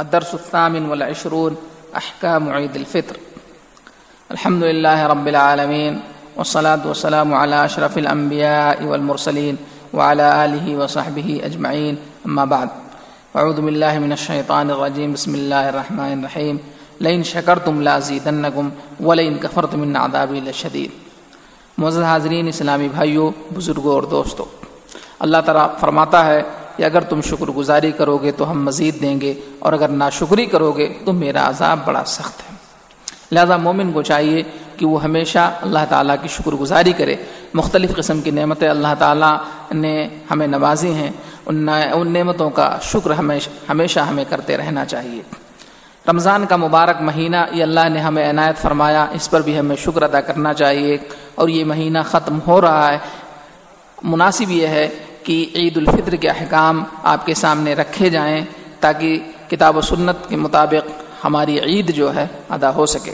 الدرس الثامن والعشرون، أحكام عيد الفطر. الحمد لله رب العالمين، والصلاة والسلام على أشرف الأنبياء والمرسلين وعلى آله وصحبه أجمعين. أما بعد، أعوذ بالله من الشيطان الرجيم، بسم الله الرحمن الرحيم. لئن شكرتم لأزيدنكم، ولئن كفرتم من عذابي لشديد. معزز حاضرین، اسلامی بھائیوں بزرگوں اور دوستوں اللہ تعالیٰ فرماتا ہے کہ اگر تم شکر گزاری کرو گے تو ہم مزید دیں گے، اور اگر ناشکری کرو گے تو میرا عذاب بڑا سخت ہے۔ لہذا مومن کو چاہیے کہ وہ ہمیشہ اللہ تعالیٰ کی شکر گزاری کرے۔ مختلف قسم کی نعمتیں اللہ تعالیٰ نے ہمیں نوازی ہیں۔ ان نعمتوں کا شکر ہمیشہ ہمیشہ ہمیں کرتے رہنا چاہیے۔ رمضان کا مبارک مہینہ، یہ اللہ نے ہمیں عنایت فرمایا، اس پر بھی ہمیں شکر ادا کرنا چاہیے۔ اور یہ مہینہ ختم ہو رہا ہے۔ مناسب یہ ہے کہ عید الفطر کے احکام آپ کے سامنے رکھے جائیں تاکہ کتاب و سنت کے مطابق ہماری عید جو ہے ادا ہو سکے۔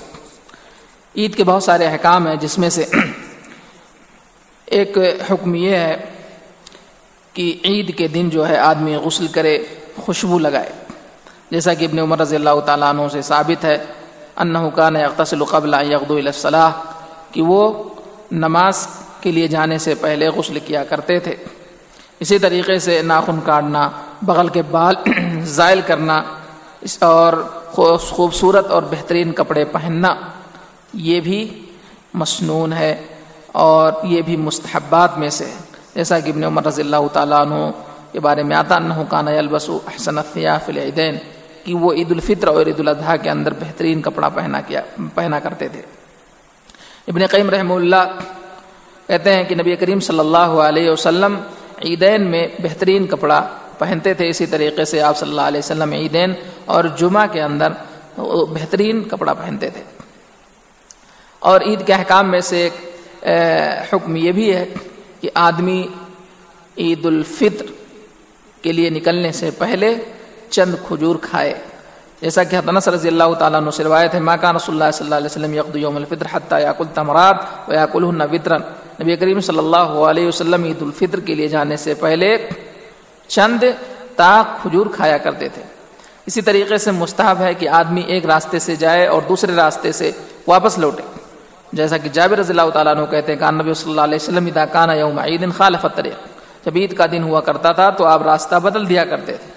عید کے بہت سارے احکام ہیں جس میں سے ایک حکم یہ ہے کہ عید کے دن جو ہے آدمی غسل کرے، خوشبو لگائے۔ جیسا کہ ابن عمر رضی اللہ تعالیٰ عنہ سے ثابت ہے انہ کان اقتصل قبل یغدو الصلاح، کہ وہ نماز کے لیے جانے سے پہلے غسل کیا کرتے تھے۔ اسی طریقے سے ناخن کاٹنا، بغل کے بال زائل کرنا اور خوبصورت اور بہترین کپڑے پہننا، یہ بھی مصنون ہے اور یہ بھی مستحبات میں سے جیسا کہ ابن عمر رضی اللہ تعالیٰ عنہ کے بارے میں آتا انہوں کان البسو احسن فی العیدین، کہ وہ عید الفطر اور عید الاضحیٰ کے اندر بہترین کپڑا پہنا کیا، پہنا کرتے تھے۔ ابن قیم رحمہ اللہ کہتے ہیں کہ نبی کریم صلی اللہ علیہ وسلم عیدین میں بہترین کپڑا پہنتے تھے اسی طریقے سے آپ صلی اللہ علیہ وسلم عیدین اور جمعہ کے اندر بہترین کپڑا پہنتے تھے۔ اور عید کے احکام میں سے ایک حکم یہ بھی ہے کہ آدمی عید الفطر کے لیے نکلنے سے پہلے چند کھجور کھائے۔ جیسا کہ حضرت رضی اللہ تعالیٰ عنہ سے روایت ہے ماکان رسول اللہ صلی اللہ علیہ وسلم یقد یوم الفطر حتیٰ یاقل تمرات و یاقل وطرن نبی کریم صلی اللہ علیہ وسلم عید الفطر کے لیے جانے سے پہلے چند تاک کھجور کھایا کرتے تھے۔ اسی طریقے سے مستحب ہے کہ آدمی ایک راستے سے جائے اور دوسرے راستے سے واپس لوٹے۔ جیسا کہ جابر رضی اللہ تعالیٰ عنہ کہتے ہیں کہ نبی صلی اللہ علیہ وسلم ادا کانا یوم عید خالف طریق جب عید کا دن ہوا کرتا تھا تو آپ راستہ بدل دیا کرتے تھے۔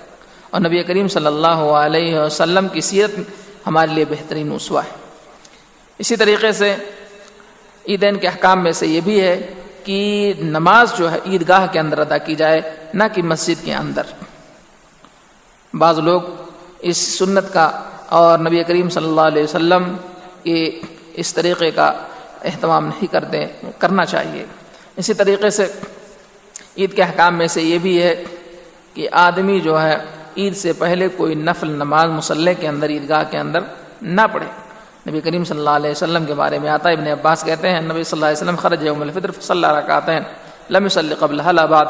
اور نبی کریم صلی اللہ علیہ وسلم کی سیرت ہمارے لیے بہترین اسوا ہے۔ اسی طریقے سے عیدین کے احکام میں سے یہ بھی ہے کہ نماز جو ہے عیدگاہ کے اندر ادا کی جائے، نہ کہ مسجد کے اندر۔ بعض لوگ اس سنت کا اور نبی کریم صلی اللہ علیہ وسلم کے اس طریقے کا اہتمام نہیں کرتے، کرنا چاہیے۔ اسی طریقے سے عید کے احکام میں سے یہ بھی ہے کہ آدمی جو ہے عید سے پہلے کوئی نفل نماز مسلح کے اندر، عیدگاہ کے اندر نہ پڑھے۔ نبی کریم صلی اللہ علیہ وسلم کے بارے میں آتا ہے، ابن عباس کہتے ہیں، نبی صلی اللہ علیہ وسلم خرج یوم الفطر صلی اللہ رکعت ہیں لم صلی قبل آباد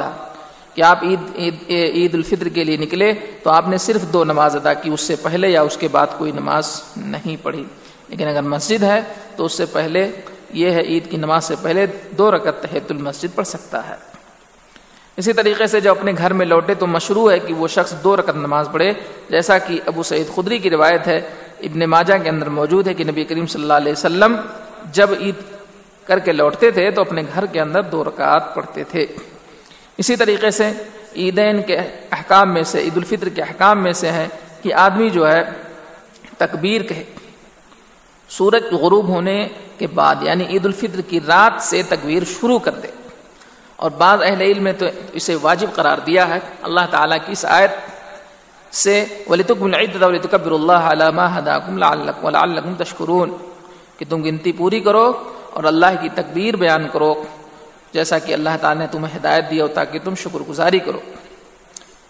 کہ آپ عید عید عید الفطر کے لیے نکلے تو آپ نے صرف دو نماز ادا کی، اس سے پہلے یا اس کے بعد کوئی نماز نہیں پڑھی۔ لیکن اگر مسجد ہے تو اس سے پہلے، یہ ہے عید کی نماز سے پہلے دو رکعت تحت المسجد پڑھ سکتا ہے۔ اسی طریقے سے جو اپنے گھر میں لوٹے تو مشروع ہے کہ وہ شخص دو رکعت نماز پڑھے۔ جیسا کہ ابو سعید خدری کی روایت ہے ابن ماجہ کے اندر موجود ہے کہ نبی کریم صلی اللہ علیہ وسلم جب عید کر کے لوٹتے تھے تو اپنے گھر کے اندر دو رکعت پڑھتے تھے۔ اسی طریقے سے عیدین کے احکام میں سے عید الفطر کے احکام میں سے ہے کہ آدمی جو ہے تکبیر کہے سورج غروب ہونے کے بعد یعنی عید الفطر کی رات سے تکبیر شروع کر دے۔ اور بعض اہل علم میں تو اسے واجب قرار دیا ہے۔ اللہ تعالیٰ کی اس آیت سے اللہ علامہ لعلکم تشکرون کہ تم گنتی پوری کرو اور اللہ کی تکبیر بیان کرو جیسا کہ اللہ تعالیٰ نے تمہیں ہدایت دیا ہو تاکہ تم شکر گزاری کرو۔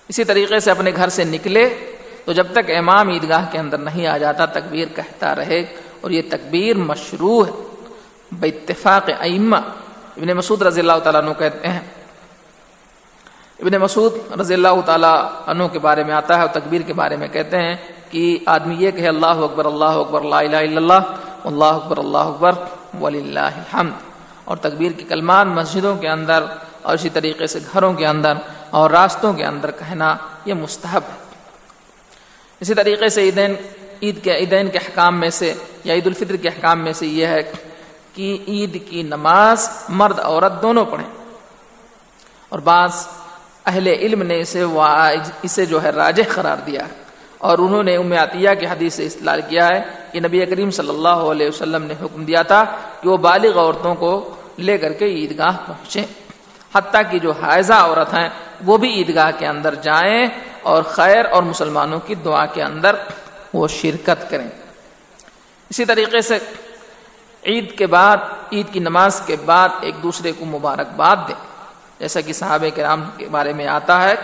اسی طریقے سے اپنے گھر سے نکلے تو جب تک امام عیدگاہ کے اندر نہیں آ جاتا تکبیر کہتا رہے اور یہ تکبیر مشروع ہے۔ بے اتفاق ائمہ ابن مسعود رضی اللہ تعالیٰ عنہ کہتے ہیں ابن مسعود رضی اللہ تعالیٰ عنہ کے بارے میں آتا ہے اور تکبیر کے بارے میں کہتے ہیں کہ آدمی یہ کہ اللہ اکبر اللہ اکبر اللہ الہ الا اللہ اللہ اکبر اللہ اکبر ولی اللہ الحمد۔ اور تکبیر کے کلمان مسجدوں کے اندر اور اسی طریقے سے گھروں کے اندر اور راستوں کے اندر کہنا یہ مستحب ہے۔ اسی طریقے سے عیدین، عید کے، عیدین کے حکام میں سے یا عید الفطر کے حکام میں سے یہ ہے کہ عید کی نماز مرد عورت دونوں پڑھیں۔ اور بعض اہل علم نے اسے اسے جو ہے راجح قرار دیا اور انہوں نے ام عطیہ کی حدیث سے اصطلاح کیا ہے کہ نبی کریم صلی اللہ علیہ وسلم نے حکم دیا تھا کہ وہ بالغ عورتوں کو لے کر کے عیدگاہ پہنچیں۔ حتیٰ کہ جو حائضہ عورت ہیں، وہ بھی عیدگاہ کے اندر جائیں اور خیر اور مسلمانوں کی دعا کے اندر وہ شرکت کریں۔ اسی طریقے سے عید کے بعد، عید کی نماز کے بعد ایک دوسرے کو مبارکباد دیں۔ جیسا کہ صحابہ کرام کے بارے میں آتا ہے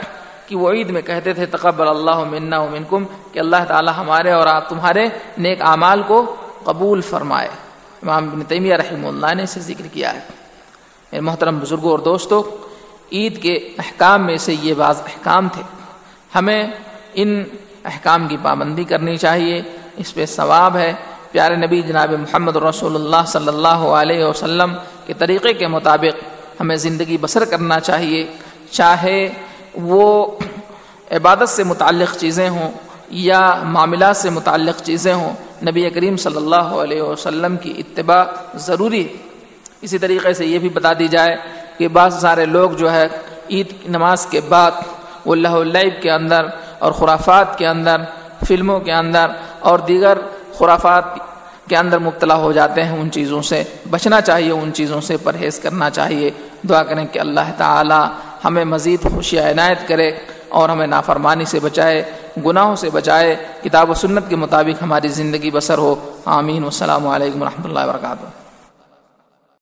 کہ وہ عید میں کہتے تھے، تقبل اللہ منا منکم، کہ اللہ تعالی ہمارے اور آپ تمہارے نیک اعمال کو قبول فرمائے۔ امام بن تیمیہ رحمہ اللہ نے اسے ذکر کیا ہے۔ میرے محترم بزرگوں اور دوستوں، عید کے احکام میں سے یہ بعض احکام تھے۔ ہمیں ان احکام کی پابندی کرنی چاہیے۔ اس پہ ثواب ہے۔ پیارے نبی جناب محمد رسول اللہ صلی اللہ علیہ وسلم کے طریقے کے مطابق ہمیں زندگی بسر کرنا چاہیے۔ چاہے وہ عبادت سے متعلق چیزیں ہوں یا معاملات سے متعلق چیزیں ہوں، نبی کریم صلی اللہ علیہ وسلم کی اتباع ضروری ہے۔ اسی طریقے سے یہ بھی بتا دی جائے کہ بعض سارے لوگ جو ہے، عید کی نماز کے بعد وہ اللہ کے اندر اور خرافات کے اندر، فلموں کے اندر اور دیگر خرافات کے اندر مبتلا ہو جاتے ہیں ان چیزوں سے، بچنا چاہیے ان چیزوں سے، پرہیز کرنا چاہیے۔ دعا کریں کہ اللہ تعالی ہمیں مزید خوشی عنایت کرے اور ہمیں نافرمانی سے بچائے، گناہوں سے بچائے۔ کتاب و سنت کے مطابق ہماری زندگی بسر ہو۔ آمین۔ السلام علیکم و رحمۃ اللہ وبرکاتہ۔